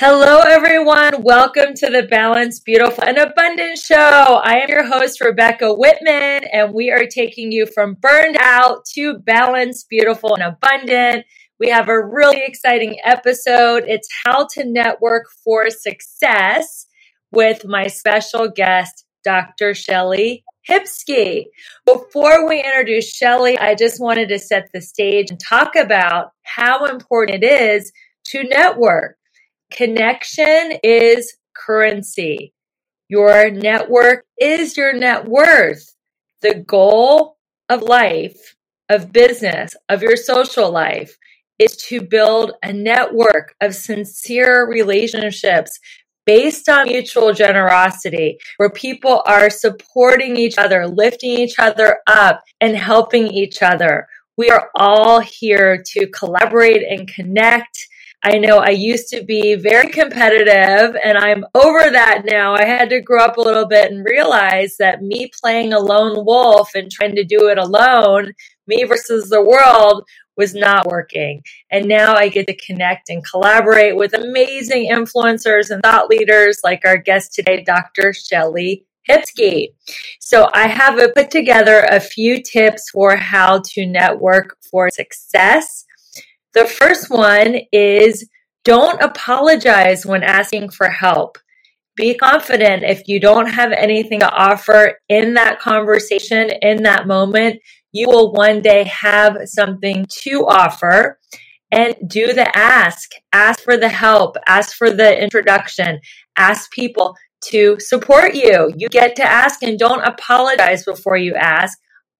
Hello, everyone. Welcome to the Balanced, Beautiful, and Abundant Show. I am your host, Rebecca Whitman, and we are taking you from burned out to balanced, beautiful, and abundant. We have a really exciting episode. It's how to network for success with my special guest, Dr. Shellie Hipsky. Before we introduce Shellie, I just wanted to set the stage and talk about how important it is to network. Connection is currency. Your network is your net worth. The goal of life, of business, of your social life is to build a network of sincere relationships based on mutual generosity, where people are supporting each other, lifting each other up, and helping each other. We are all here to collaborate and connect. I know I used to be very competitive and I'm over that now. I had to grow up a little bit and realize that me playing a lone wolf and trying to do it alone, me versus the world, was not working. And now I get to connect and collaborate with amazing influencers and thought leaders like our guest today, Dr. Shellie Hipsky. So I have put together a few tips for how to network for success. The first one is don't apologize when asking for help. Be confident if you don't have anything to offer in that conversation, in that moment, you will one day have something to offer and do the ask. Ask for the help, ask for the introduction, ask people to support you. You get to ask and don't apologize before you ask.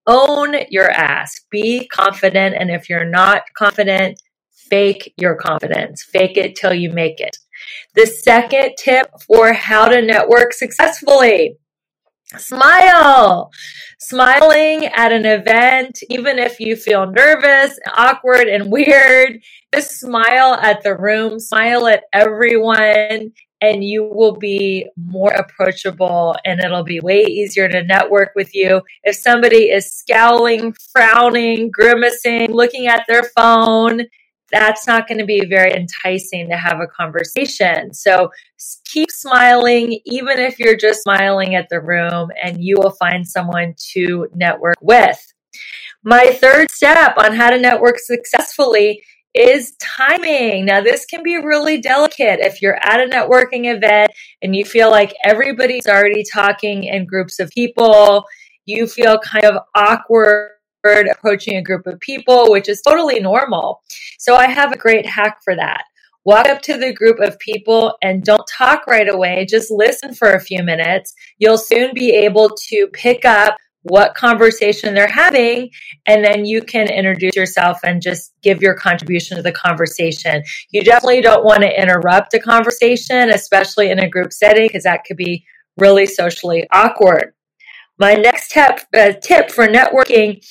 Own your ass. Be confident. And if you're not confident, fake your confidence. Fake it till you make it. The second tip for how to network successfully smile. Smiling at an event, even if you feel nervous, awkward, and weird, just smile at the room, smile at everyone, and you will be more approachable and it'll be way easier to network with you. If somebody is scowling, frowning, grimacing, looking at their phone, that's not going to be very enticing to have a conversation. So keep smiling, even if you're just smiling at the room, and you will find someone to network with. My third step on how to network successfully is timing. Now, this can be really delicate if you're at a networking event and you feel like everybody's already talking in groups of people you feel kind of awkward approaching a group of people, which is totally normal. So I have a great hack for that. Walk up to the group of people and don't talk right away. Just listen for a few minutes. You'll soon be able to pick up what conversation they're having, and then you can introduce yourself and just give your contribution to the conversation. You definitely don't want to interrupt a conversation, especially in a group setting, because that could be really socially awkward. My next tip, uh, tip for networking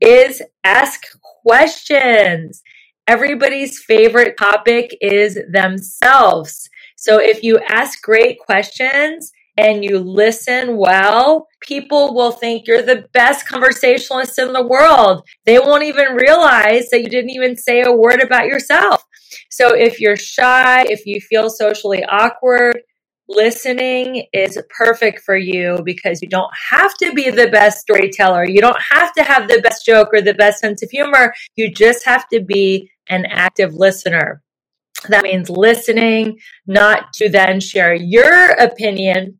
is ask questions. Everybody's favorite topic is themselves. So if you ask great questions, and you listen well, people will think you're the best conversationalist in the world. They won't even realize that you didn't even say a word about yourself. So if you're shy, if you feel socially awkward, listening is perfect for you because you don't have to be the best storyteller. You don't have to have the best joke or the best sense of humor. You just have to be an active listener. That means listening, not to then share your opinion,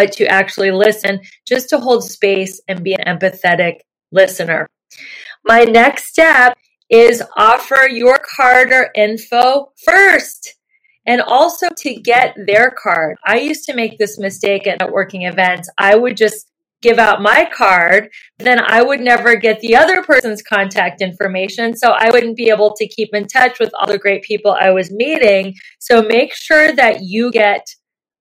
but to actually listen, just to hold space and be an empathetic listener. My next step is offer your card or info first and also to get their card. I used to make this mistake at networking events. I would just give out my card, then I would never get the other person's contact information. So I wouldn't be able to keep in touch with all the great people I was meeting. So make sure that you get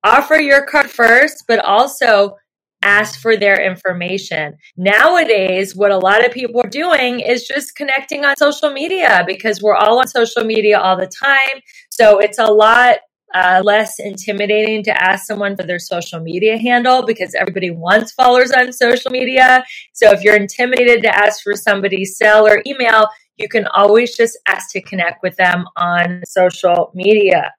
offer your card first, but also ask for their information. Nowadays, what a lot of people are doing is just connecting on social media because we're all on social media all the time. So it's a lot uh, less intimidating to ask someone for their social media handle because everybody wants followers on social media. So if you're intimidated to ask for somebody's cell or email, you can always just ask to connect with them on social media.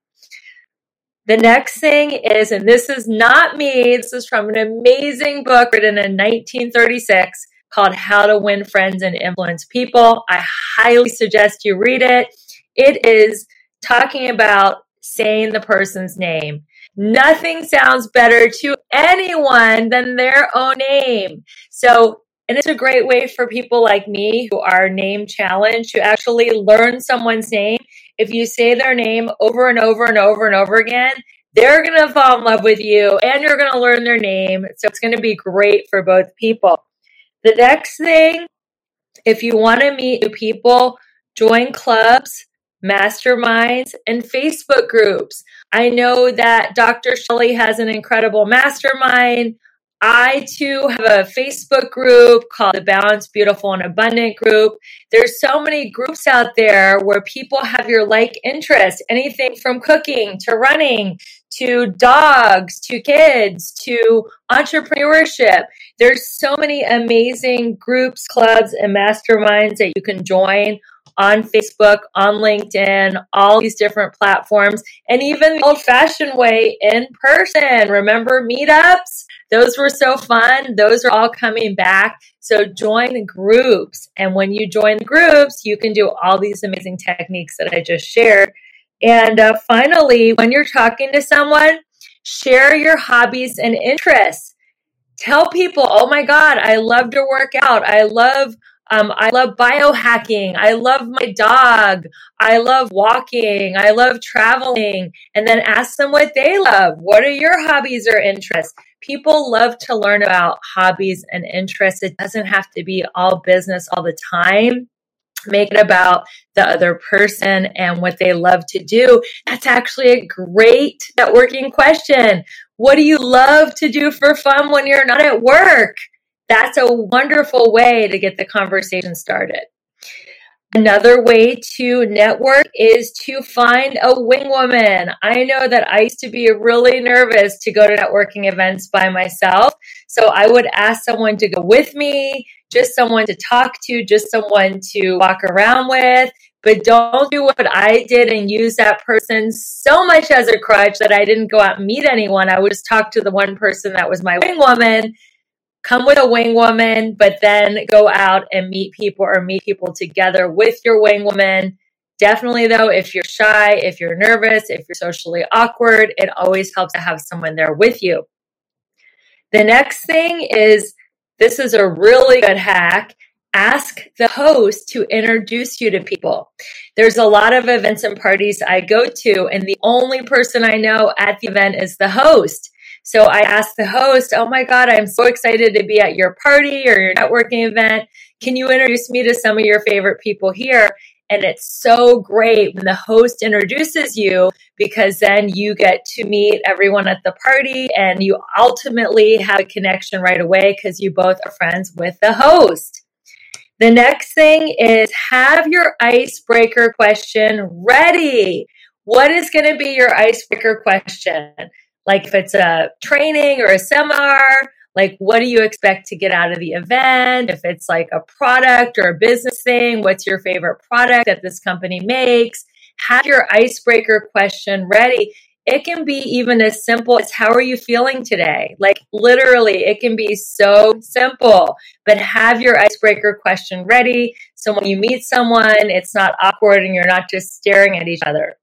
The next thing is, and this is not me, this is from an amazing book written in 1936 called How to Win Friends and Influence People. I highly suggest you read it. It is talking about saying the person's name. Nothing sounds better to anyone than their own name. So, and it's a great way for people like me who are name challenged to actually learn someone's name if you say their name over and over and over and over again, they're going to fall in love with you and you're going to learn their name. So it's going to be great for both people. The next thing, if you want to meet new people, join clubs, masterminds, and Facebook groups. I know that Dr. Shellie has an incredible mastermind. I too have a Facebook group called the Balanced, Beautiful, and Abundant group. There's so many groups out there where people have your like interest, anything from cooking to running to dogs to kids to entrepreneurship. There's so many amazing groups, clubs, and masterminds that you can join on Facebook, on LinkedIn, all these different platforms, and even the old fashioned way in person. Remember meetups? Those were so fun. Those are all coming back. So join groups. And when you join groups, you can do all these amazing techniques that I just shared. And uh, finally, when you're talking to someone, share your hobbies and interests. Tell people, oh my God, I love to work out. I love um, I love biohacking. I love my dog. I love walking. I love traveling. And then ask them what they love. What are your hobbies or interests? People love to learn about hobbies and interests. It doesn't have to be all business all the time. Make it about the other person and what they love to do. That's actually a great networking question. What do you love to do for fun when you're not at work? That's a wonderful way to get the conversation started. Another way to network is to find a wing woman. I know that I used to be really nervous to go to networking events by myself. So I would ask someone to go with me, just someone to talk to, just someone to walk around with. But don't do what I did and use that person so much as a crutch that I didn't go out and meet anyone. I would just talk to the one person that was my wing woman come with a wing woman, but then go out and meet people or meet people together with your wing woman. Definitely, though, if you're shy, if you're nervous, if you're socially awkward, it always helps to have someone there with you. The next thing is This is a really good hack. Ask the host to introduce you to people. There's a lot of events and parties I go to, and the only person I know at the event is the host. So I asked the host, Oh my God, I'm so excited to be at your party or your networking event. Can you introduce me to some of your favorite people here? And it's so great when the host introduces you because then you get to meet everyone at the party and you ultimately have a connection right away because you both are friends with the host. The next thing is have your icebreaker question ready. What is going to be your icebreaker question? Like if it's a training or a seminar, like what do you expect to get out of the event? If it's like a product or a business thing, what's your favorite product that this company makes? Have your icebreaker question ready. It can be even as simple as how are you feeling today? Like literally, it can be so simple, but have your icebreaker question ready. So when you meet someone, it's not awkward and you're not just staring at each other.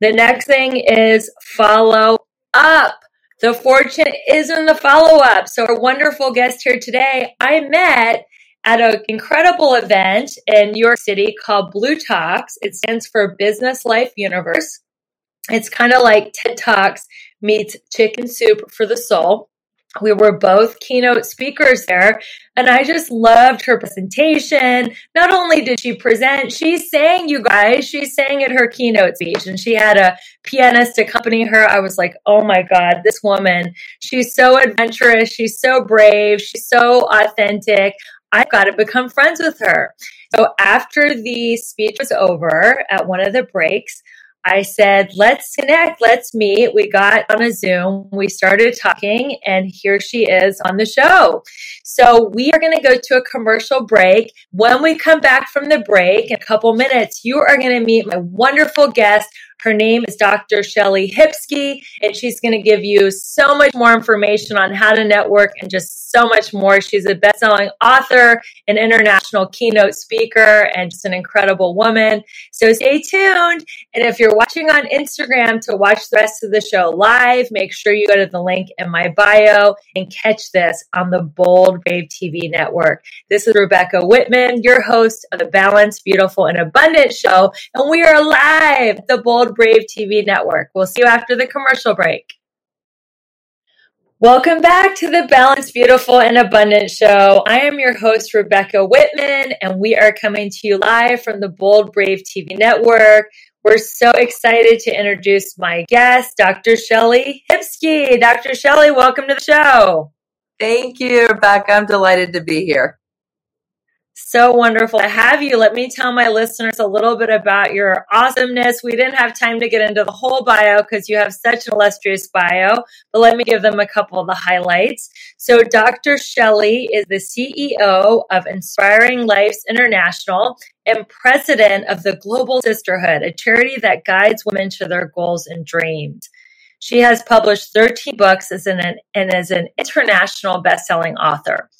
The next thing is follow up. The fortune is in the follow up. So, our wonderful guest here today, I met at an incredible event in New York City called Blue Talks. It stands for Business Life Universe. It's kind of like TED Talks meets Chicken Soup for the Soul. We were both keynote speakers there, and I just loved her presentation. Not only did she present, she sang, you guys. She sang at her keynote speech, and she had a pianist accompany her. I was like, oh my God, this woman, she's so adventurous. She's so brave. She's so authentic. I've got to become friends with her. So after the speech was over at one of the breaks, I said, let's connect, let's meet. We got on a Zoom, we started talking, and here she is on the show. So we are going to go to a commercial break. When we come back from the break in a couple minutes, you are going to meet my wonderful guest. Her name is Dr. Shellie Hipsky, and she's going to give you so much more information on how to network and just so much more. She's a best-selling author, an international keynote speaker, and just an incredible woman. So stay tuned. And if you're watching on Instagram to watch the rest of the show live, make sure you go to the link in my bio and catch this on the Bold Brave TV network. This is Rebecca Whitman, your host of the Balanced, Beautiful, and Abundant show, and we are live the Bold Brave TV network. We'll see you after the commercial break. Welcome back to the Balanced, Beautiful, and Abundant show. I am your host, Rebecca Whitman, and we are coming to you live from the Bold Brave TV network. We're so excited to introduce my guest, Dr. Shellie Hipsky. Dr. Shellie, welcome to the show. Thank you, Rebecca. I'm delighted to be here. So wonderful to have you. Let me tell my listeners a little bit about your awesomeness. We didn't have time to get into the whole bio because you have such an illustrious bio, but let me give them a couple of the highlights. So, Dr. Shellie is the CEO of Inspiring Lives International and president of the Global Sisterhood, a charity that guides women to their goals and dreams. She has published 13 books as an, and is an international best-selling author.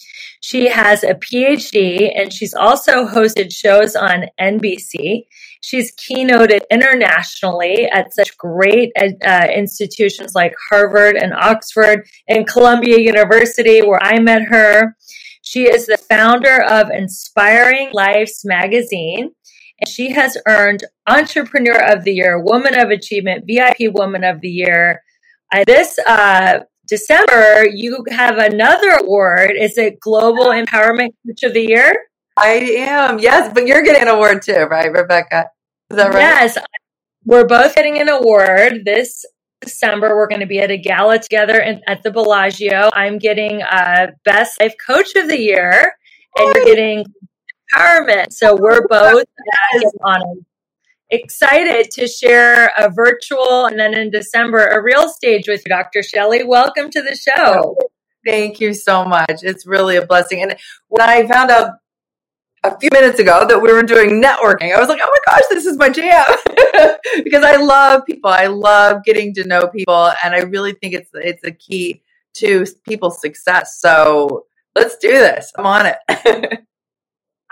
She has a PhD and she's also hosted shows on NBC. She's keynoted internationally at such great uh, institutions like Harvard and Oxford and Columbia University, where I met her. She is the founder of Inspiring Lives magazine she has earned Entrepreneur of the Year, Woman of Achievement, VIP Woman of the Year. Uh, this uh, December, you have another award. Is it Global Empowerment Coach of the Year? I am, yes, but you're getting an award too, right, Rebecca? Is that right? Yes, we're both getting an award this December. We're going to be at a gala together in, at the Bellagio. I'm getting uh, Best Life Coach of the Year, and you're getting empowerment. So we're both on excited to share a virtual and then in December a real stage with you, Dr. Shellie. Welcome to the show. Thank you so much. It's really a blessing. And when I found out a few minutes ago that we were doing networking, I was like, oh my gosh, this is my jam. because I love people. I love getting to know people. And I really think it's it's a key to people's success. So let's do this. I'm on it.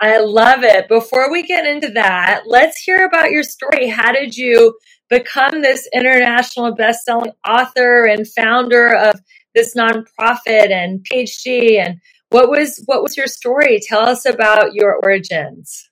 I love it. Before we get into that, let's hear about your story. How did you become this international best-selling author and founder of this nonprofit and PhD and What was what was your story? Tell us about your origins.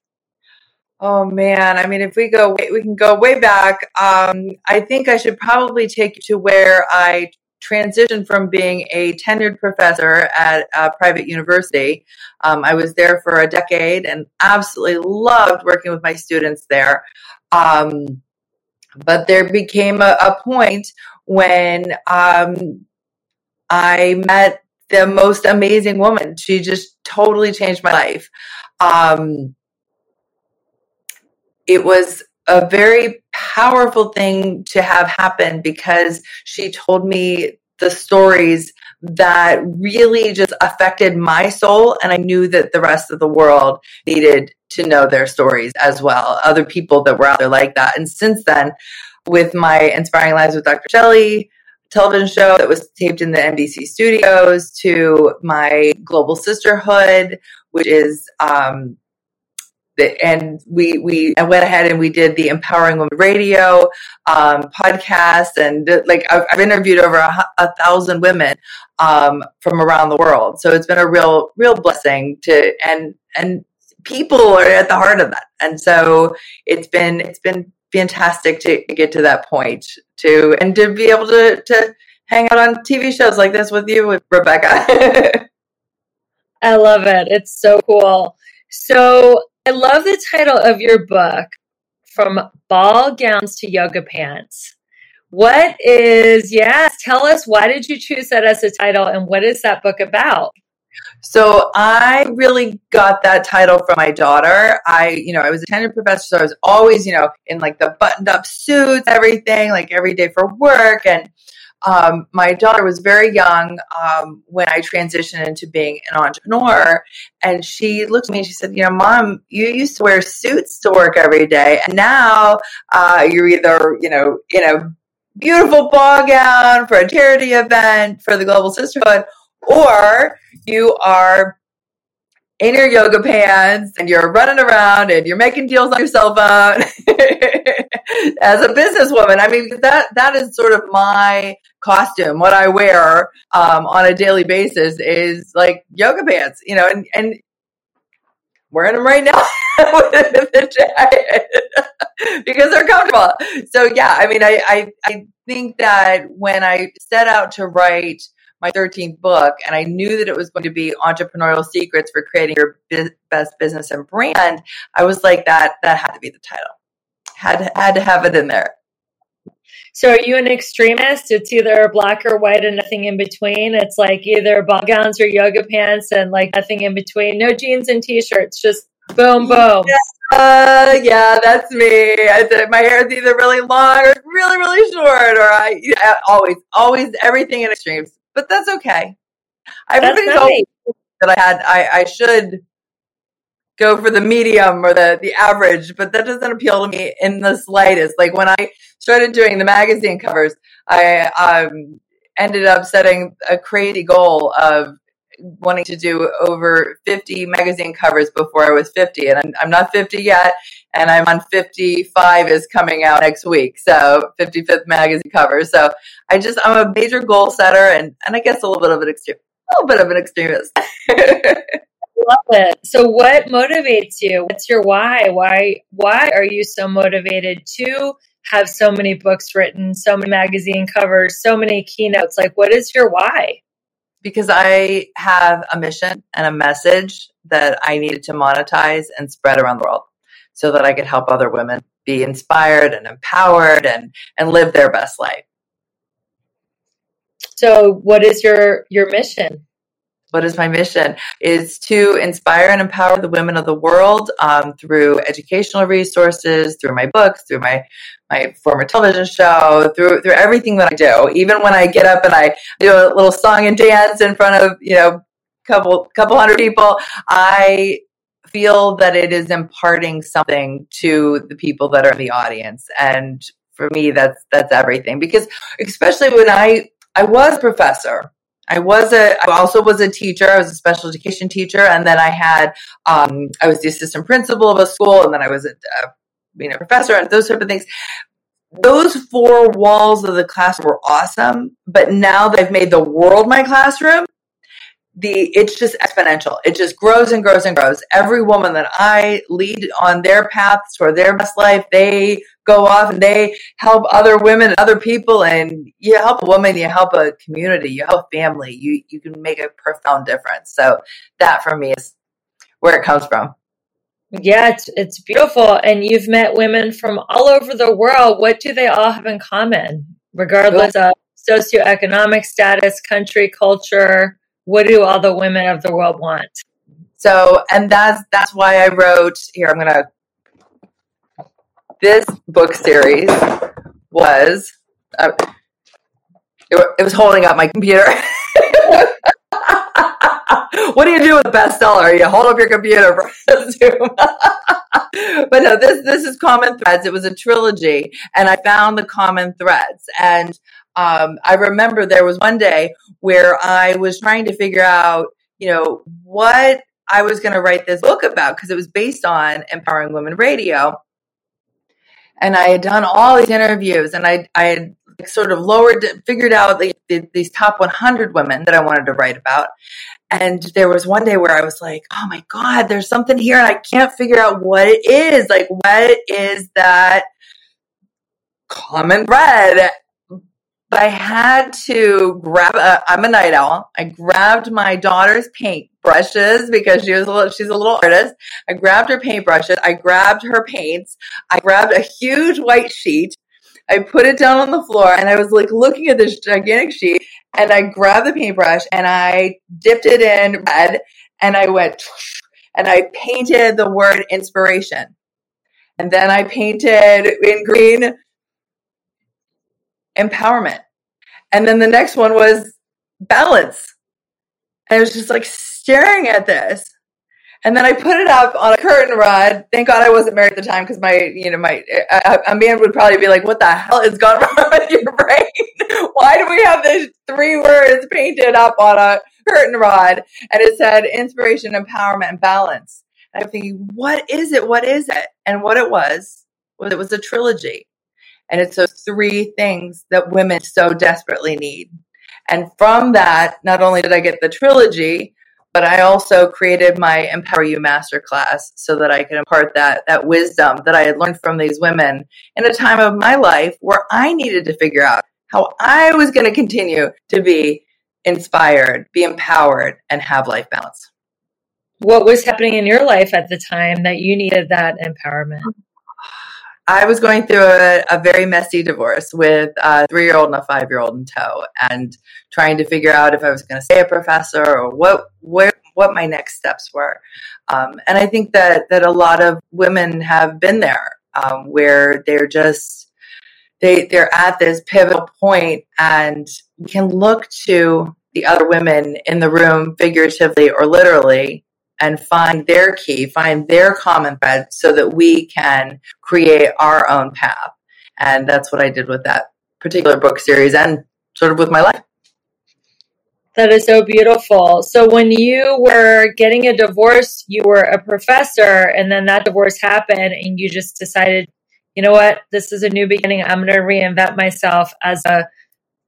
Oh man, I mean, if we go, we can go way back. Um, I think I should probably take you to where I transitioned from being a tenured professor at a private university. Um, I was there for a decade and absolutely loved working with my students there. Um, but there became a, a point when um, I met the most amazing woman. She just totally changed my life. Um, it was a very powerful thing to have happen because she told me the stories that really just affected my soul. And I knew that the rest of the world needed to know their stories as well, other people that were out there like that. And since then, with my Inspiring Lives with Dr. Shellie television show that was taped in the NBC studios to my Global Sisterhood, which is um, and we we went ahead and we did the Empowering Women Radio um, podcast, and like I've, I've interviewed over a, a thousand women um, from around the world. So it's been a real real blessing to and and people are at the heart of that, and so it's been it's been fantastic to get to that point to and to be able to to hang out on TV shows like this with you with Rebecca. I love it. It's so cool. So I love the title of your book, From Ball Gowns to Yoga Pants. What is, yes, tell us why did you choose that as a title and what is that book about? So I really got that title from my daughter. I, you know, I was a tenured professor, so I was always, you know, in like the buttoned up suits, everything, like every day for work. And um, my daughter was very young um, when I transitioned into being an entrepreneur, and she looked at me and she said, "You know, mom, you used to wear suits to work every day, and now uh, you're either, you know, in a beautiful ball gown for a charity event for the Global Sisterhood, or you are." In your yoga pants, and you're running around, and you're making deals on your cell phone as a businesswoman. I mean, that that is sort of my costume, what I wear um, on a daily basis is like yoga pants, you know, and, and wearing them right now the because they're comfortable. So yeah, I mean, I, I, I think that when I set out to write my 13th book and I knew that it was going to be entrepreneurial secrets for creating your best business and brand, I was like that, that had to be the title. Had, had to have it in there. So are you an extremist? It's either black or white and nothing in between. It's like either ball gowns or yoga pants and like nothing in between. No jeans and t-shirts, just boom, boom. Yeah, uh, yeah that's me. I, my hair is either really long or really, really short, or I, I always, always everything in extremes. But that's okay. Everybody's nice. always that I had. I, I should go for the medium or the the average, but that doesn't appeal to me in the slightest. Like when I started doing the magazine covers, I um, ended up setting a crazy goal of wanting to do over 50 magazine covers before I was 50 and I'm, I'm not 50 yet and I'm on 55 is coming out next week so 55th magazine cover so I just I'm a major goal setter and and I guess a little bit of an extreme a little bit of an extremist love it. So what motivates you? What's your why? Why why are you so motivated to have so many books written, so many magazine covers, so many keynotes? Like what is your why? because I have a mission and a message that I needed to monetize and spread around the world so that I could help other women be inspired and empowered and and live their best life. So what is your your mission? What is my mission? Is to inspire and empower the women of the world um, through educational resources through my books through my my former television show through through everything that i do. Even when i get up and i do a little song and dance in front of you know couple couple hundred people i feel that it is imparting something to the people that are in the audience. And for me that's that's everything. Because especially when i i was professor I was a, I also was a teacher. I was a special education teacher, and then I had, um, I was the assistant principal of a school, and then I was a, a being a professor and those type of things. Those four walls of the class were awesome, but now that I've made the world my classroom, the it's just exponential. It just grows and grows and grows. Every woman that I lead on their paths toward their best life, they go off and they help other women other people. And you help a woman, you help a community, you help family. You you can make a profound difference. So that for me is where it comes from. Yeah, it's it's beautiful. And you've met women from all over the world. What do they all have in common, regardless of socioeconomic status, country, culture? What do all the women of the world want? So, and that's that's why I wrote here. I'm gonna. This book series was. Uh, it, it was holding up my computer. what do you do with bestseller? You hold up your computer for Zoom. but no, this this is Common Threads. It was a trilogy, and I found the common threads. And um, I remember there was one day where I was trying to figure out, you know, what I was going to write this book about because it was based on empowering women radio. And I had done all these interviews, and I I had sort of lowered, figured out the, the, these top 100 women that I wanted to write about. And there was one day where I was like, oh my God, there's something here, and I can't figure out what it is. Like, what is that common thread? But I had to grab. A, I'm a night owl. I grabbed my daughter's paint brushes because she was a little. She's a little artist. I grabbed her paintbrushes. I grabbed her paints. I grabbed a huge white sheet. I put it down on the floor, and I was like looking at this gigantic sheet. And I grabbed the paintbrush and I dipped it in red, and I went and I painted the word inspiration. And then I painted in green empowerment. And then the next one was balance. And I was just like staring at this. And then I put it up on a curtain rod. Thank God I wasn't married at the time because my, you know, my, a, a man would probably be like, what the hell is going on with your brain? Why do we have these three words painted up on a curtain rod? And it said inspiration, empowerment, and balance. And I'm thinking, what is it? What is it? And what it was, was it was a trilogy. And it's those three things that women so desperately need. And from that, not only did I get the trilogy, but I also created my Empower You Masterclass so that I could impart that, that wisdom that I had learned from these women in a time of my life where I needed to figure out how I was going to continue to be inspired, be empowered, and have life balance. What was happening in your life at the time that you needed that empowerment? I was going through a, a very messy divorce with a three year old and a five year old in tow, and trying to figure out if I was going to stay a professor or what where what my next steps were. Um, and I think that that a lot of women have been there, um, where they're just they they're at this pivotal point, and can look to the other women in the room, figuratively or literally, and find their key, find their common thread so that we can create our own path. And that's what I did with that particular book series and sort of with my life. That is so beautiful. So, when you were getting a divorce, you were a professor, and then that divorce happened, and you just decided, you know what, this is a new beginning. I'm going to reinvent myself as a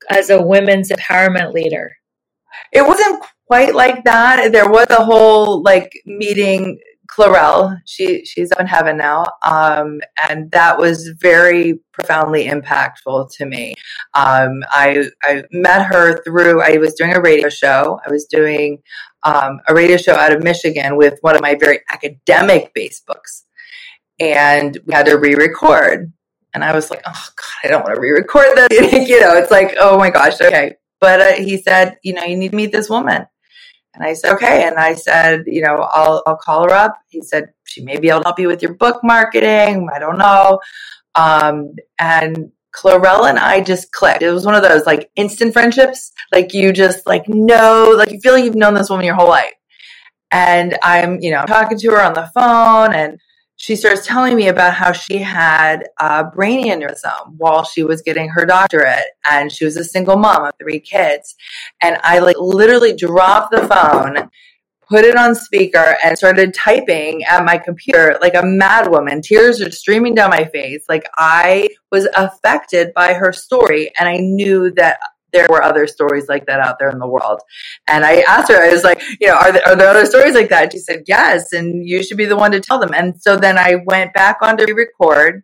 as a women's empowerment leader. It wasn't quite like that. There was a whole like meeting Clarel. She she's up in heaven now, um, and that was very profoundly impactful to me. Um, I I met her through. I was doing a radio show. I was doing um, a radio show out of Michigan with one of my very academic based books, and we had to re-record. And I was like, oh god, I don't want to re-record this. you know, it's like, oh my gosh, okay. But uh, he said, you know, you need to meet this woman. And I said, okay. And I said, you know, I'll, I'll call her up. He said, she may be able to help you with your book marketing. I don't know. Um, and Clarella and I just clicked. It was one of those like instant friendships. Like you just like know, like you feel like you've known this woman your whole life. And I'm, you know, talking to her on the phone and she starts telling me about how she had a brain aneurysm while she was getting her doctorate and she was a single mom of three kids. And i like literally dropped the phone put it on speaker and started typing at my computer like a madwoman tears are streaming down my face. Like i was affected by her story and i knew that there were other stories like that out there in the world. And I asked her, I was like, you know, are there, are there other stories like that? And she said, yes. And you should be the one to tell them. And so then I went back on to re-record.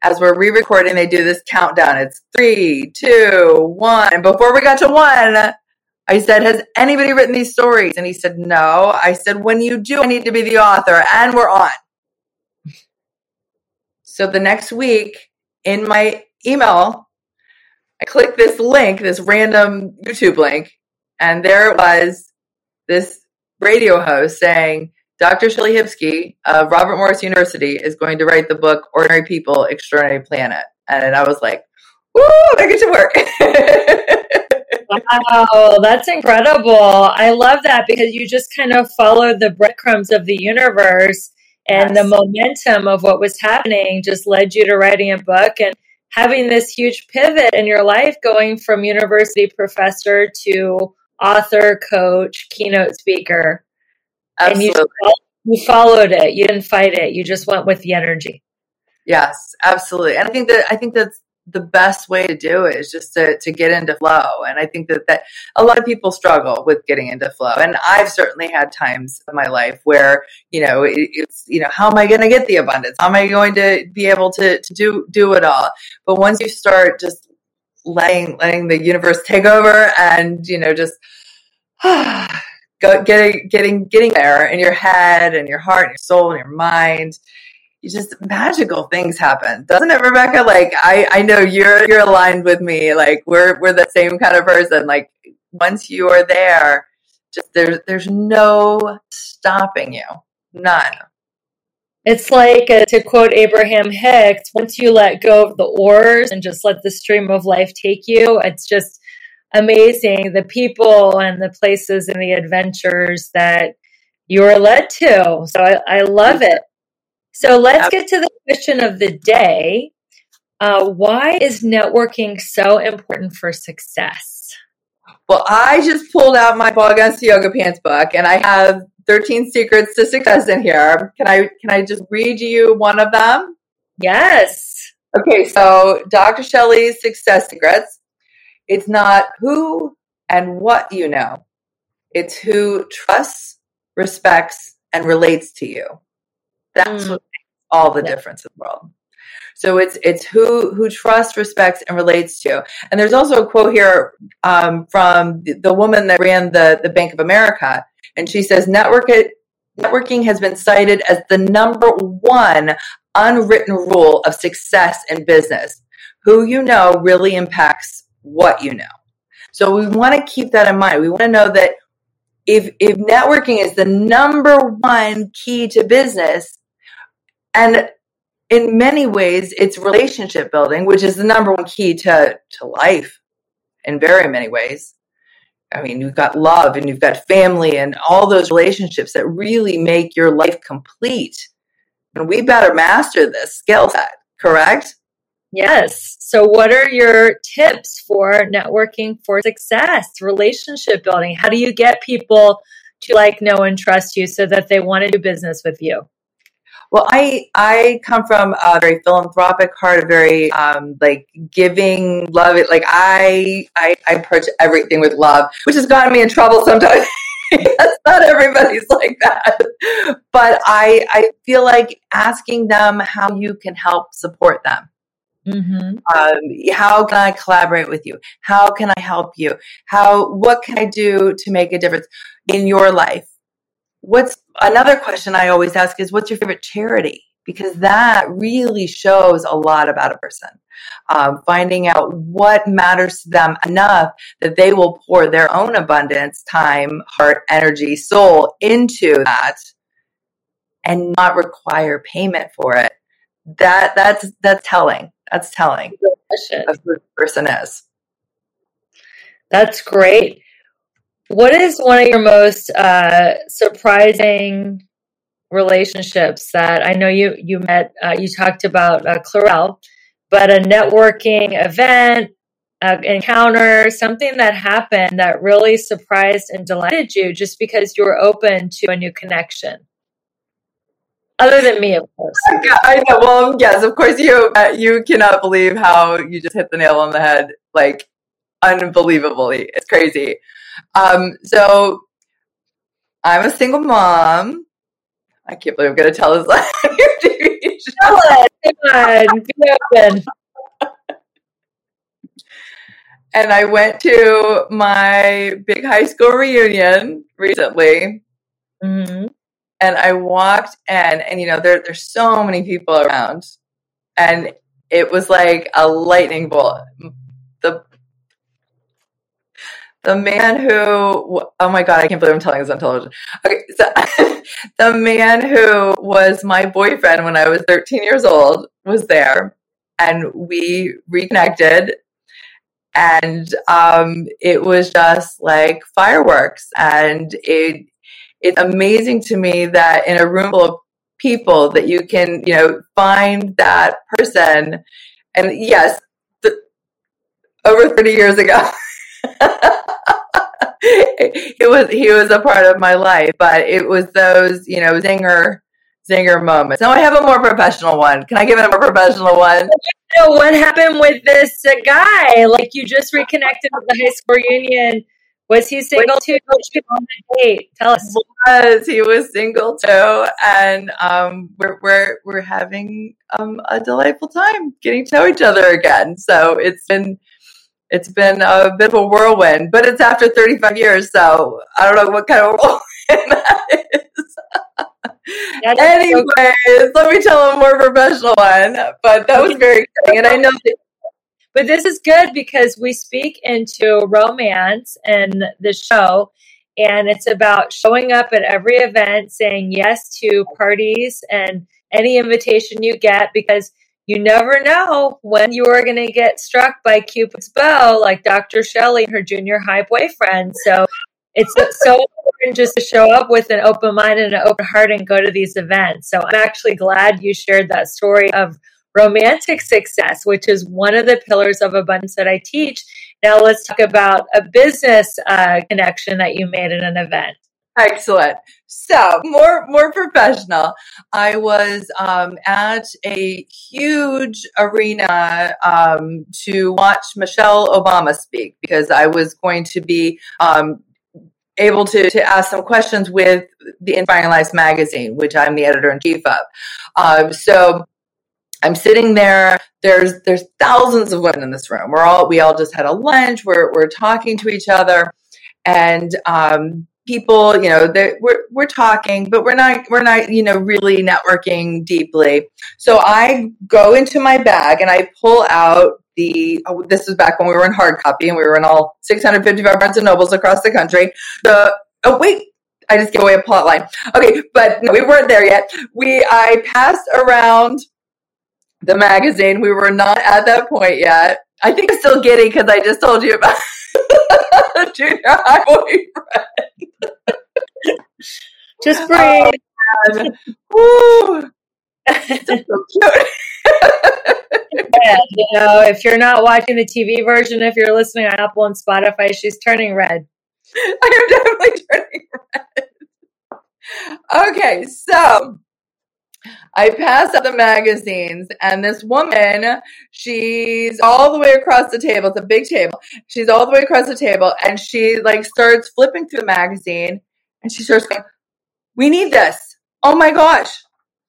As we're re-recording, they do this countdown. It's three, two, one. And before we got to one, I said, has anybody written these stories? And he said, no. I said, when you do, I need to be the author. And we're on. So the next week in my email, I clicked this link, this random YouTube link, and there it was this radio host saying, Dr. Shellie Hipsky of Robert Morris University is going to write the book Ordinary People, Extraordinary Planet. And I was like, woo, I get to work. Wow, that's incredible. I love that because you just kind of followed the breadcrumbs of the universe and Yes. the momentum of what was happening just led you to writing a book and having this huge pivot in your life going from university professor to author, coach, keynote speaker. And you, you followed it. You didn't fight it. You just went with the energy. Yes, absolutely. And I think that I think that's the best way to do it is just to, to get into flow. And I think that, that a lot of people struggle with getting into flow. And I've certainly had times in my life where, you know, it, it's, you know, how am I going to get the abundance? How am I going to be able to, to do, do it all? But once you start just letting, letting the universe take over and, you know, just go, getting, getting, getting there in your head and your heart and your soul and your mind, just magical things happen. Doesn't it rebecca? Like i i know you're you're aligned with me. Like we're we're the same kind of person. Like once you are there just there's there's no stopping you. None. It's like, uh, to quote Abraham Hicks, once you let go of the oars and just let the stream of life take you, it's just amazing the people and the places and the adventures that you are led to. So I, I love it. So let's get to the question of the day. Uh, why is networking so important for success? well i just pulled out my ball gowns to yoga pants book and i have 13 secrets to success in here can i can i just read you one of them Yes. Okay, so Dr. Shellie's success secrets. It's not who and what you know. It's who trusts, respects, and relates to you. That's Mm. what all the Yeah. difference in the world. So it's it's who who trusts, respects, and relates to. And there's also a quote here um, from the, the woman that ran the the Bank of America, and she says, "Network it, networking has been cited as the number one unwritten rule of success in business. Who you know really impacts what you know. So we want to keep that in mind. We want to know that if if networking is the number one key to business, and in many ways it's relationship building, which is the number one key to to life in very many ways. I mean, you've got love and you've got family and all those relationships that really make your life complete. And we better master this skill set, correct? Yes. So, what are your tips for networking for success, relationship building? How do you get people to like, know, and trust you so that they want to do business with you? Well, I I come from a very philanthropic heart, a very um, like giving, love it. Like I, I I approach everything with love, which has gotten me in trouble sometimes. That's not everybody's like that, but I I feel like asking them how you can help support them. Mm-hmm. um, how can I collaborate with you? How can I help you? How what can I do to make a difference in your life? What's another question I always ask is what's your favorite charity? Because that really shows a lot about a person. Um, finding out what matters to them enough that they will pour their own abundance, time, heart, energy, soul into that and not require payment for it. That that's that's telling. That's telling of who the person is. That's great. What is one of your most uh, surprising relationships that I know you you met? Uh, you talked about uh, Clarel, but a networking event, uh, encounter, something that happened that really surprised and delighted you, just because you were open to a new connection. Other than me, of course. I know. Well, yes, of course you uh, you cannot believe how you just hit the nail on the head. Like unbelievably. It's crazy. Um, so I'm a single mom. I can't believe I'm going to tell this your TV show. Tell us. Come on. Be open. And I went to my big high school reunion recently. hmm and I walked in, and you know, there there's so many people around, and it was like a lightning bolt. The the man who, oh my god, I can't believe I'm telling this on television. Okay, so the man who was my boyfriend when I was 13 years old was there, and we reconnected. And um, it was just like fireworks, and it it's amazing to me that in a room full of people that you can you know find that person and yes th- over 30 years ago it was he was a part of my life but it was those you know zinger zinger moments now i have a more professional one can i give it a more professional one So what happened with this guy? Like you just reconnected with the high school reunion. Was he single too? On date? Tell us. was he was single too and um we're we're we're having um a delightful time getting to know each other again so it's been it's been a bit of a whirlwind but it's after 35 years so i don't know what kind of whirlwind that is. That's so anyways let me tell a more professional one but that was very exciting and i know that But this is good because we speak into romance in the show, and it's about showing up at every event, saying yes to parties and any invitation you get because you never know when you are going to get struck by Cupid's bow, like Dr. Shellie and her junior high boyfriend. So it's so important just to show up with an open mind and an open heart and go to these events. So I'm actually glad you shared that story of romantic success, which is one of the pillars of abundance that I teach. Now let's talk about a business uh, connection that you made at an event. Excellent. So more more professional. I was um, at a huge arena um, to watch Michelle Obama speak because I was going to be um, able to, to ask some questions with the Inspiring Lives magazine, which I'm the editor in chief of. Um, so I'm sitting there. There's there's thousands of women in this room. We're all we all just had a lunch. We're we're talking to each other, and um, people, you know, we're we're talking, but we're not we're not you know really networking deeply. So I go into my bag and I pull out the. Oh, this is back when we were in hard copy and we were in all 655 Barnes and Nobles across the country. The oh wait. I just gave away a plot line. Okay, but no, we weren't there yet. We I passed around the magazine. We were not at that point yet. I think I'm still getting because I just told you about junior high boyfriend. Just breathe. And, woo, so cute. Yeah, you know, if you're not watching the TV version, if you're listening on Apple and Spotify, she's turning red. I am definitely turning red. Okay, so I pass out the magazines, and this woman, she's all the way across the table. It's a big table. She's all the way across the table, and she like starts flipping through the magazine, and she starts going, "We need this! Oh my gosh,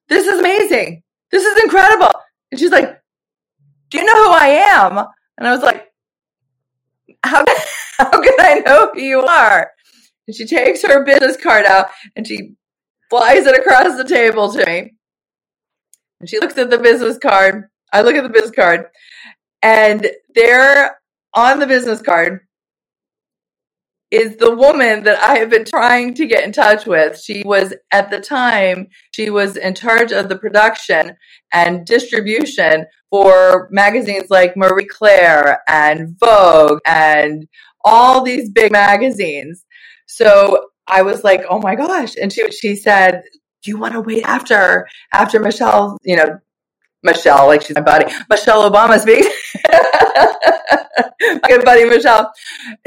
this is amazing! This is incredible!" And she's like, "Do you know who I am?" And I was like, "How how can I know who you are?" And she takes her business card out and she flies it across the table to me. And she looks at the business card. I look at the business card, and there on the business card is the woman that I have been trying to get in touch with. She was at the time, she was in charge of the production and distribution for magazines like Marie Claire and Vogue and all these big magazines. So I was like, "Oh my gosh." And she she said, "Do you want to wait after after Michelle, you know, Michelle, like she's my buddy, Michelle Obama speaks. my good buddy Michelle.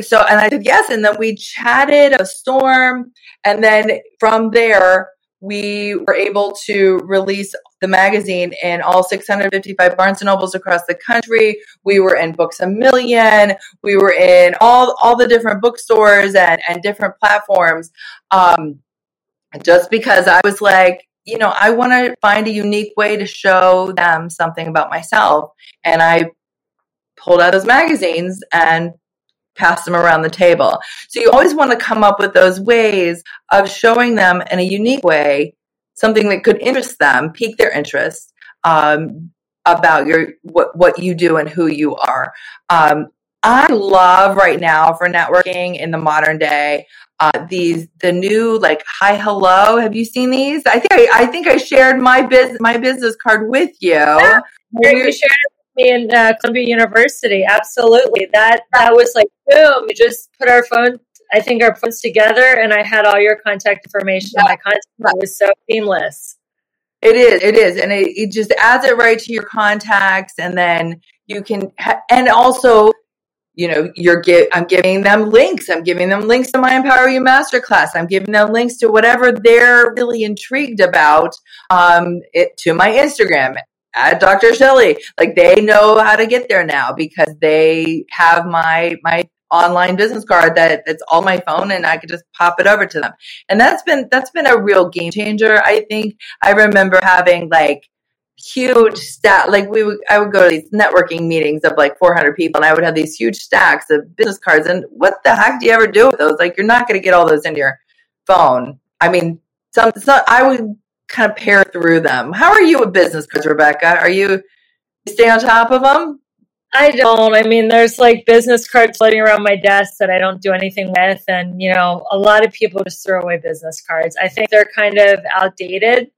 So, and I said yes. And then we chatted a storm. And then from there, we were able to release the magazine in all 655 Barnes and Nobles across the country. We were in Books a Million. We were in all all the different bookstores and and different platforms. Um, just because I was like, you know, I want to find a unique way to show them something about myself, and I pulled out those magazines and passed them around the table. So you always want to come up with those ways of showing them in a unique way something that could interest them, pique their interest um, about your what what you do and who you are. Um, I love right now for networking in the modern day. Uh, these the new like hi hello. Have you seen these? I think I, I think I shared my business my business card with you. Yeah, you shared me in uh, Columbia University. Absolutely. That that was like boom. We just put our phone. I think our phones together, and I had all your contact information. Yeah. My contact it was so seamless. It is. It is, and it, it just adds it right to your contacts, and then you can. Ha- and also, you know, you're. I'm giving them links. I'm giving them links to my Empower You Masterclass. I'm giving them links to whatever they're really intrigued about. Um, it to my Instagram at Dr. Shellie. Like they know how to get there now because they have my my online business card that that's on my phone and I could just pop it over to them. And that's been that's been a real game changer. I think I remember having like huge stack like we would I would go to these networking meetings of like 400 people and I would have these huge stacks of business cards and what the heck do you ever do with those? Like you're not going to get all those into your phone. I mean, some, some I would kind of pair through them. How are you with business cards, Rebecca? Are you stay on top of them? I don't. I mean, there's like business cards floating around my desk that I don't do anything with. And, you know, a lot of people just throw away business cards. I think they're kind of outdated.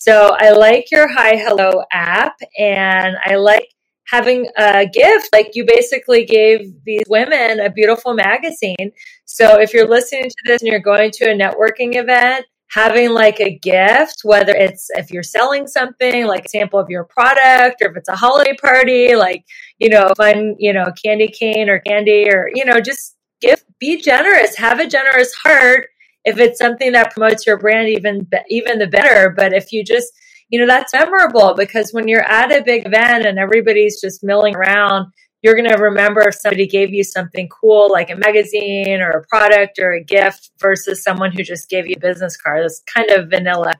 So I like your HiHello app and I like having a gift. Like you basically gave these women a beautiful magazine. So if you're listening to this and you're going to a networking event, having like a gift, whether it's if you're selling something, like a sample of your product, or if it's a holiday party, like, you know, fun, you know, candy cane or candy, or, you know, just give, be generous, have a generous heart. If it's something that promotes your brand, even, even the better. But if you just, you know, that's memorable because when you're at a big event and everybody's just milling around, you're going to remember if somebody gave you something cool like a magazine or a product or a gift versus someone who just gave you a business card. It's kind of vanilla.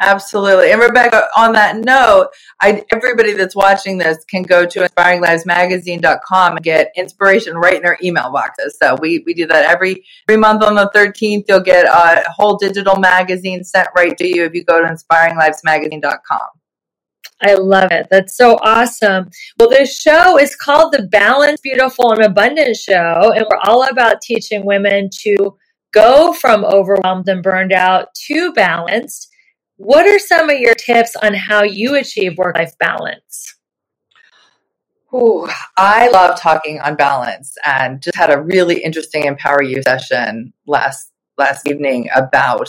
Absolutely. And Rebecca, on that note, I, everybody that's watching this can go to inspiringlivesmagazine.com and get inspiration right in their email boxes. So we, we do that every, every month on the 13th. You'll get a whole digital magazine sent right to you if you go to inspiringlivesmagazine.com. I love it. That's so awesome. Well, this show is called the Balance, Beautiful, and Abundant Show, and we're all about teaching women to go from overwhelmed and burned out to balanced. What are some of your tips on how you achieve work life balance? Ooh, I love talking on balance and just had a really interesting Empower You session last last evening about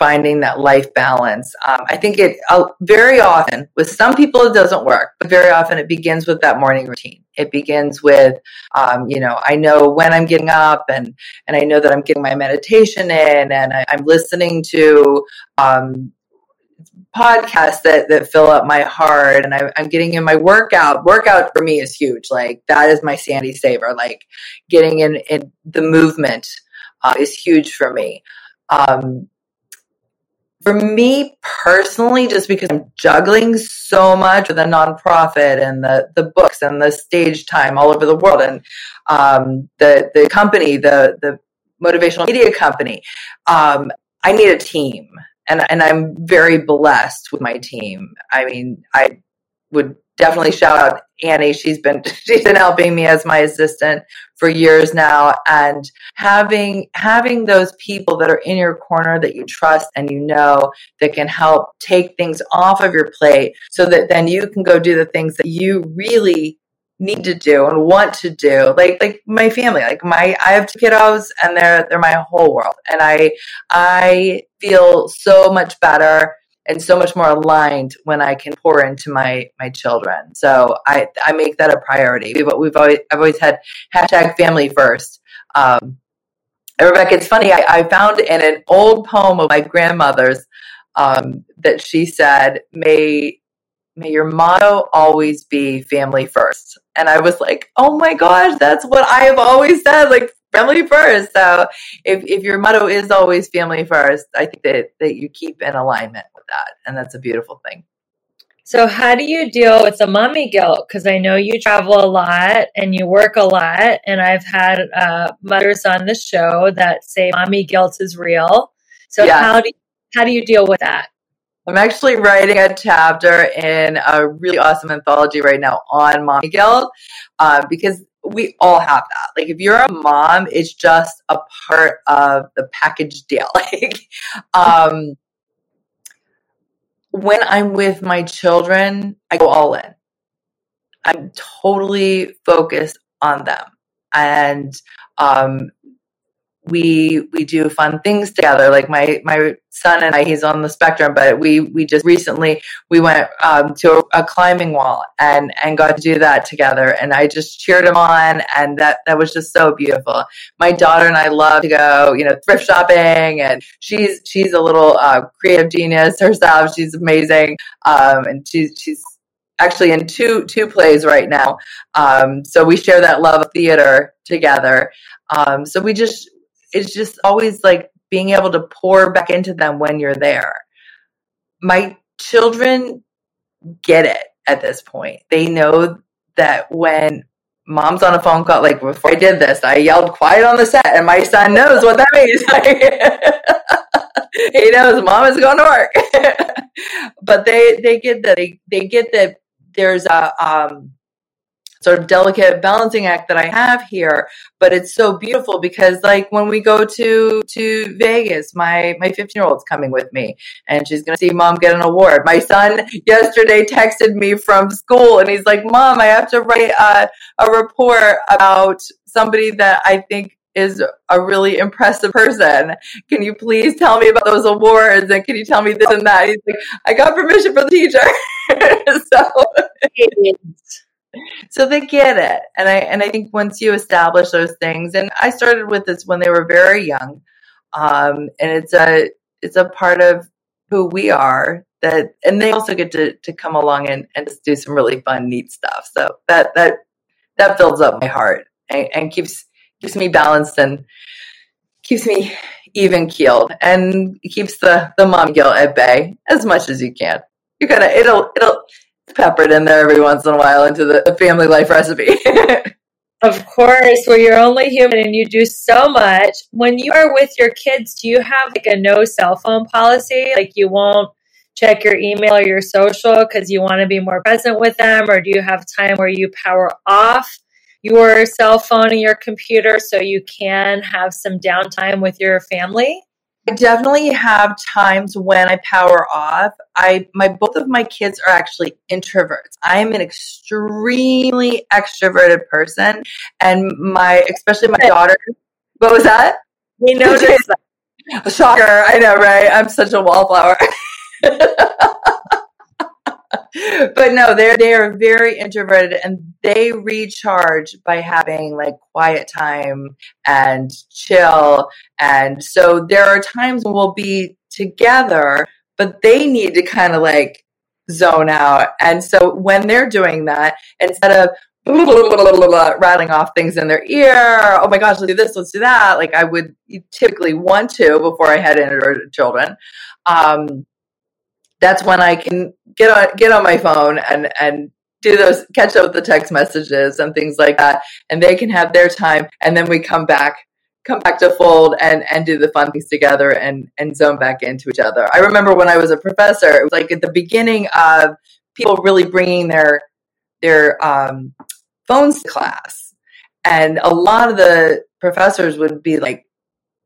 finding that life balance. Um, I think it uh, very often, with some people, it doesn't work, but very often it begins with that morning routine. It begins with, um, you know, I know when I'm getting up and, and I know that I'm getting my meditation in and I, am listening to, um, podcasts that, that fill up my heart and I, I'm getting in my workout. Workout for me is huge. Like that is my sandy saver. Like getting in, in the movement uh, is huge for me. Um, for me personally, just because I'm juggling so much with the nonprofit and the, the books and the stage time all over the world and um, the the company, the the motivational media company, um, I need a team, and and I'm very blessed with my team. I mean, I would definitely shout out Annie. She's been she's been helping me as my assistant for years now, and having having those people that are in your corner that you trust and you know that can help take things off of your plate, so that then you can go do the things that you really need to do and want to do. Like like my family like my i have two kiddos and they're they're my whole world. And i i feel so much better and so much more aligned when I can pour into my my children. So I I make that a priority. We've, we've always I've always had hashtag family first. Um, Rebecca, it's funny. I, I found in an old poem of my grandmother's um, that she said, "May may your motto always be family first. And I was like, oh my gosh, that's what I have always said, like family first. So if, if your motto is always family first, I think that, that you keep in alignment that. And that's a beautiful thing. So, how do you deal with the mommy guilt? Because I know you travel a lot and you work a lot, and I've had uh, mothers on the show that say mommy guilt is real. So, Yeah. how do how do you deal with that? I'm actually writing a chapter in a really awesome anthology right now on mommy guilt uh, because we all have that. Like, if you're a mom, it's just a part of the package deal. Like, um, when I'm with my children, I go all in. I'm totally focused on them, and um, we we do fun things together. Like my my son and I, he's on the spectrum, but we we just recently we went um, to a, a climbing wall and and got to do that together. And I just cheered him on, and that that was just so beautiful. My daughter and I love to go, you know, thrift shopping, and she's she's a little uh, creative genius herself. She's amazing, um, and she's she's actually in two two plays right now. Um, so we share that love of theater together. Um, so we just it's just always like being able to pour back into them when you're there. My children get it at this point. They know that when mom's on a phone call, like before I did this, I yelled quiet on the set, and my son knows what that means. he knows mom is going to work. but they they get that they, they get that there's a um sort of delicate balancing act that I have here, but it's so beautiful because like when we go to to Vegas, my my 15 year old's coming with me and she's gonna see mom get an award. My son yesterday texted me from school and he's like, Mom, I have to write a, a report about somebody that I think is a really impressive person. Can you please tell me about those awards and can you tell me this and that? He's like, I got permission from the teacher. so so they get it. And i and i think once you establish those things and i started with this when they were very young um and it's a it's a part of who we are that and they also get to to come along and and just do some really fun neat stuff. So that that that fills up my heart and, and keeps keeps me balanced and keeps me even keeled and keeps the the mom guilt at bay as much as you can. You gotta it'll it'll pepper it in there every once in a while into the, the family life recipe. Of course, well, you're only human and you do so much. When you are with your kids, do you have like a no cell phone policy? Like you won't check your email or your social because you want to be more present with them? Or do you have time where you power off your cell phone and your computer so you can have some downtime with your family? I definitely have times when I power off. I my both of my kids are actually introverts. I'm an extremely extroverted person, and my especially my daughter. What was that? We noticed. Shocker! I know, right? I'm such a wallflower. but no, they're they are very introverted and they recharge by having like quiet time and chill. And so there are times when we'll be together, but they need to kind of like zone out. And so when they're doing that, instead of rattling off things in their ear, oh my gosh, let's do this, let's do that, like I would typically want to before I head into children. Um, that's when I can get on get on my phone and and do those catch up with the text messages and things like that, and they can have their time, and then we come back come back to fold and and do the fun things together and and zone back into each other. I remember when I was a professor, it was like at the beginning of people really bringing their their um, phones to class, and a lot of the professors would be like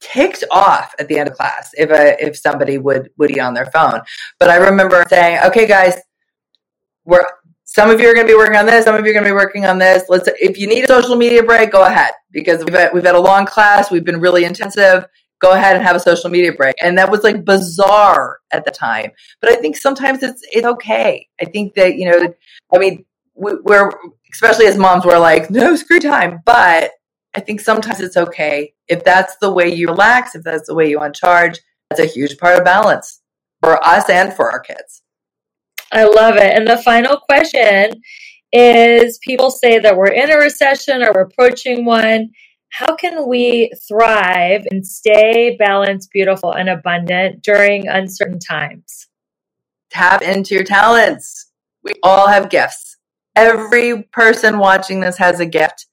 ticked off at the end of class if a, if somebody would would be on their phone. But I remember saying, "Okay, guys, we're some of you are going to be working on this, some of you are going to be working on this. Let's if you need a social media break, go ahead because we've had, we've had a long class, we've been really intensive. Go ahead and have a social media break." And that was like bizarre at the time. But I think sometimes it's it's okay. I think that you know, I mean, we, we're especially as moms, we're like, "No screen time," but I think sometimes it's okay if that's the way you relax, if that's the way you uncharge. That's a huge part of balance for us and for our kids. I love it. And the final question is people say that we're in a recession or we're approaching one. How can we thrive and stay balanced, beautiful, and abundant during uncertain times? Tap into your talents. We all have gifts. Every person watching this has a gift.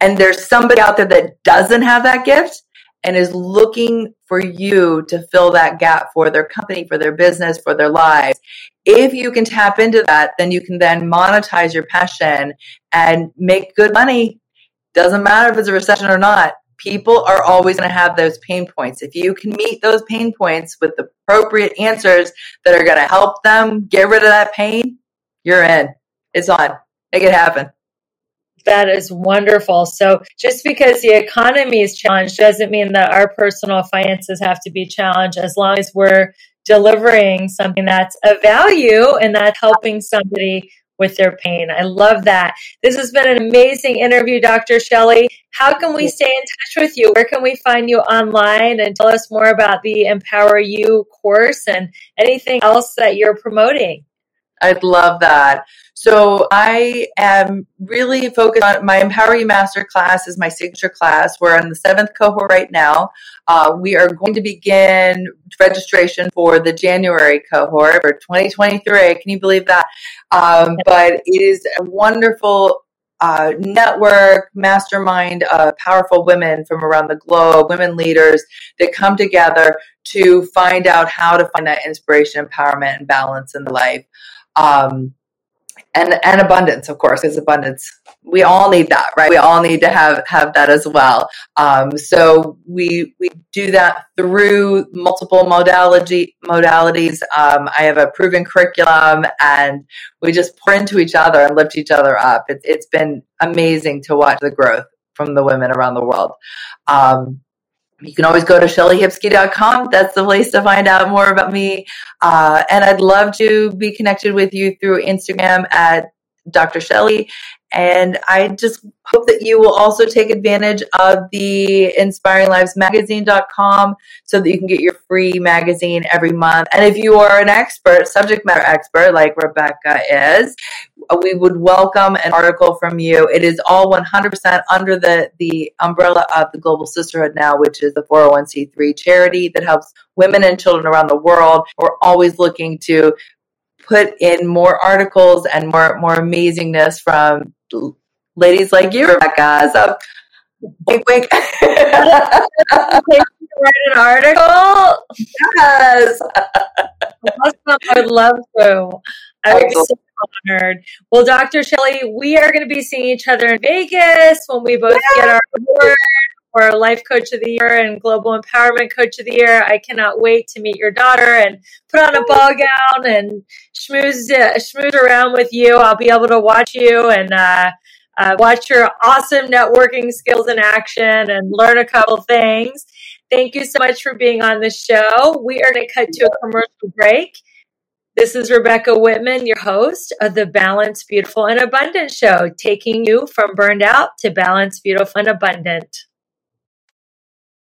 And there's somebody out there that doesn't have that gift and is looking for you to fill that gap for their company, for their business, for their lives. If you can tap into that, then you can then monetize your passion and make good money. Doesn't matter if it's a recession or not. People are always going to have those pain points. If you can meet those pain points with the appropriate answers that are going to help them get rid of that pain, you're in. It's on. Make it happen. That is wonderful. So, just because the economy is challenged doesn't mean that our personal finances have to be challenged as long as we're delivering something that's of value and that's helping somebody with their pain. I love that. This has been an amazing interview, Dr. Shellie. How can we stay in touch with you? Where can we find you online and tell us more about the Empower You course and anything else that you're promoting? I'd love that. So I am really focused on my Empower You Master class is my signature class. We're in the seventh cohort right now. Uh, we are going to begin registration for the January cohort for 2023. Can you believe that? Um, but it is a wonderful uh, network, mastermind of powerful women from around the globe, women leaders that come together to find out how to find that inspiration, empowerment, and balance in the life um, and and abundance, of course, is abundance we all need that, right? We all need to have have that as well. Um, so we we do that through multiple modality modalities. Um, I have a proven curriculum, and we just pour into each other and lift each other up. It, it's been amazing to watch the growth from the women around the world. Um, you can always go to shelliehipsky.com. That's the place to find out more about me. Uh, and I'd love to be connected with you through Instagram at Dr. Shellie. And I just hope that you will also take advantage of the inspiringlivesmagazine.com so that you can get your free magazine every month. And if you are an expert, subject matter expert like Rebecca is, we would welcome an article from you. It is all 100% under the, the umbrella of the Global Sisterhood now, which is the 401c3 charity that helps women and children around the world. We're always looking to put in more articles and more more amazingness from ladies like you, Rebecca. So wink wink. Write an article? yes. Awesome. I would love to. I would be so honored. Well, Dr. Shellie, we are going to be seeing each other in Vegas when we both get our award for Life Coach of the Year and Global Empowerment Coach of the Year. I cannot wait to meet your daughter and put on a ball gown and schmooze, uh, schmooze around with you. I'll be able to watch you and uh, uh, watch your awesome networking skills in action and learn a couple things. Thank you so much for being on the show. We are going to cut to a commercial break. This is Rebecca Whitman, your host of the Balanced, Beautiful, and Abundant Show, taking you from burned out to balanced, beautiful, and abundant.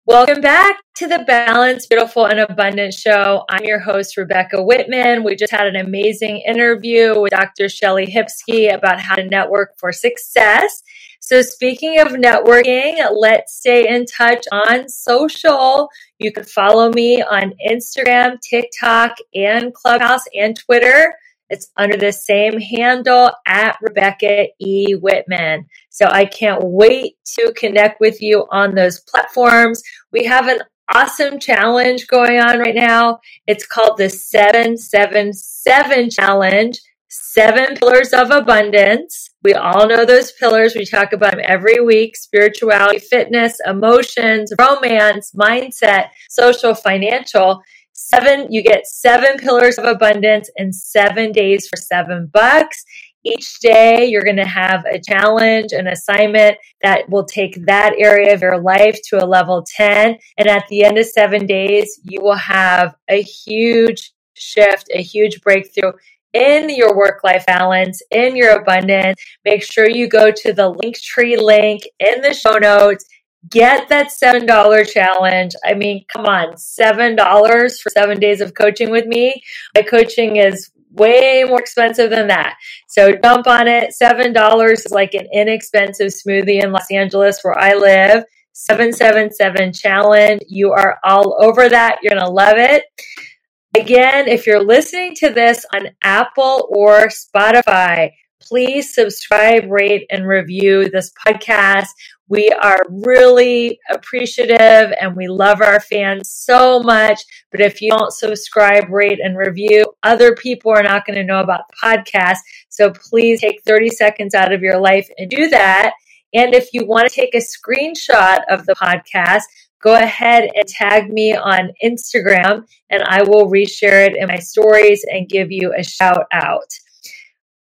Welcome back to the Balanced, Beautiful, and Abundant Show. I'm your host, Rebecca Whitman. We just had an amazing interview with Dr. Shellie Hipsky about how to network for success. So, speaking of networking, let's stay in touch on social. You can follow me on Instagram, TikTok, and Clubhouse and Twitter. It's under the same handle at Rebecca E. Whitman. So I can't wait to connect with you on those platforms. We have an awesome challenge going on right now. It's called the 777 Challenge. Seven pillars of abundance. We all know those pillars. We talk about them every week spirituality, fitness, emotions, romance, mindset, social, financial. Seven, you get seven pillars of abundance in seven days for seven bucks. Each day, you're going to have a challenge, an assignment that will take that area of your life to a level 10. And at the end of seven days, you will have a huge shift, a huge breakthrough in your work life balance, in your abundance, make sure you go to the link tree link in the show notes. Get that $7 challenge. I mean, come on, $7 for seven days of coaching with me. My coaching is way more expensive than that. So jump on it. $7 is like an inexpensive smoothie in Los Angeles where I live. 777 challenge. You are all over that. You're going to love it. Again, if you're listening to this on Apple or Spotify, please subscribe, rate, and review this podcast. We are really appreciative and we love our fans so much. But if you don't subscribe, rate, and review, other people are not going to know about the podcast. So please take 30 seconds out of your life and do that. And if you want to take a screenshot of the podcast, go ahead and tag me on Instagram and I will reshare it in my stories and give you a shout out.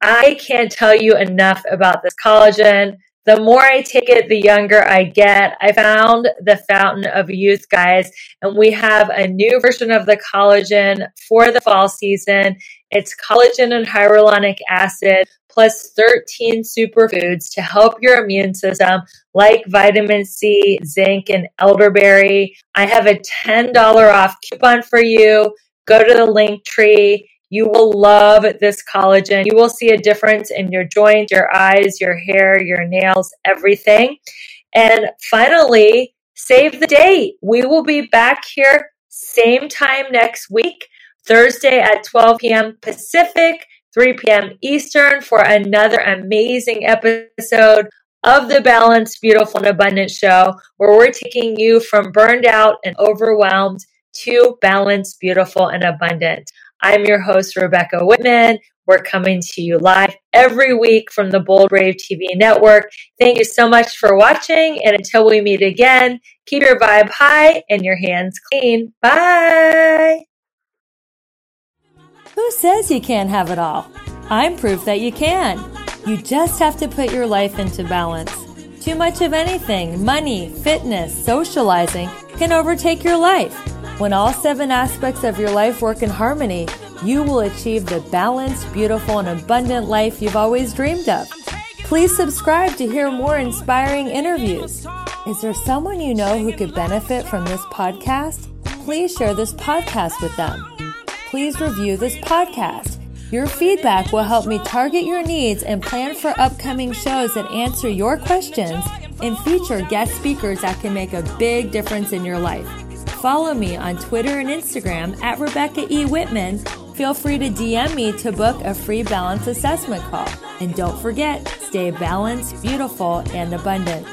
I can't tell you enough about this collagen. The more I take it, the younger I get. I found the fountain of youth, guys, and we have a new version of the collagen for the fall season. It's collagen and hyaluronic acid plus 13 superfoods to help your immune system, like vitamin C, zinc, and elderberry. I have a $10 off coupon for you. Go to the link tree. You will love this collagen. You will see a difference in your joints, your eyes, your hair, your nails, everything. And finally, save the date. We will be back here same time next week, Thursday at 12 p.m. Pacific, 3 p.m. Eastern for another amazing episode of the Balanced, Beautiful, and Abundant Show, where we're taking you from burned out and overwhelmed to balanced, beautiful, and abundant. I'm your host, Rebecca Whitman. We're coming to you live every week from the Bold Brave TV network. Thank you so much for watching. And until we meet again, keep your vibe high and your hands clean. Bye. Who says you can't have it all? I'm proof that you can. You just have to put your life into balance. Too much of anything, money, fitness, socializing, can overtake your life. When all seven aspects of your life work in harmony, you will achieve the balanced, beautiful, and abundant life you've always dreamed of. Please subscribe to hear more inspiring interviews. Is there someone you know who could benefit from this podcast? Please share this podcast with them. Please review this podcast. Your feedback will help me target your needs and plan for upcoming shows that answer your questions and feature guest speakers that can make a big difference in your life. Follow me on Twitter and Instagram at Rebecca E. Whitman. Feel free to DM me to book a free balance assessment call. And don't forget, stay balanced, beautiful, and abundant.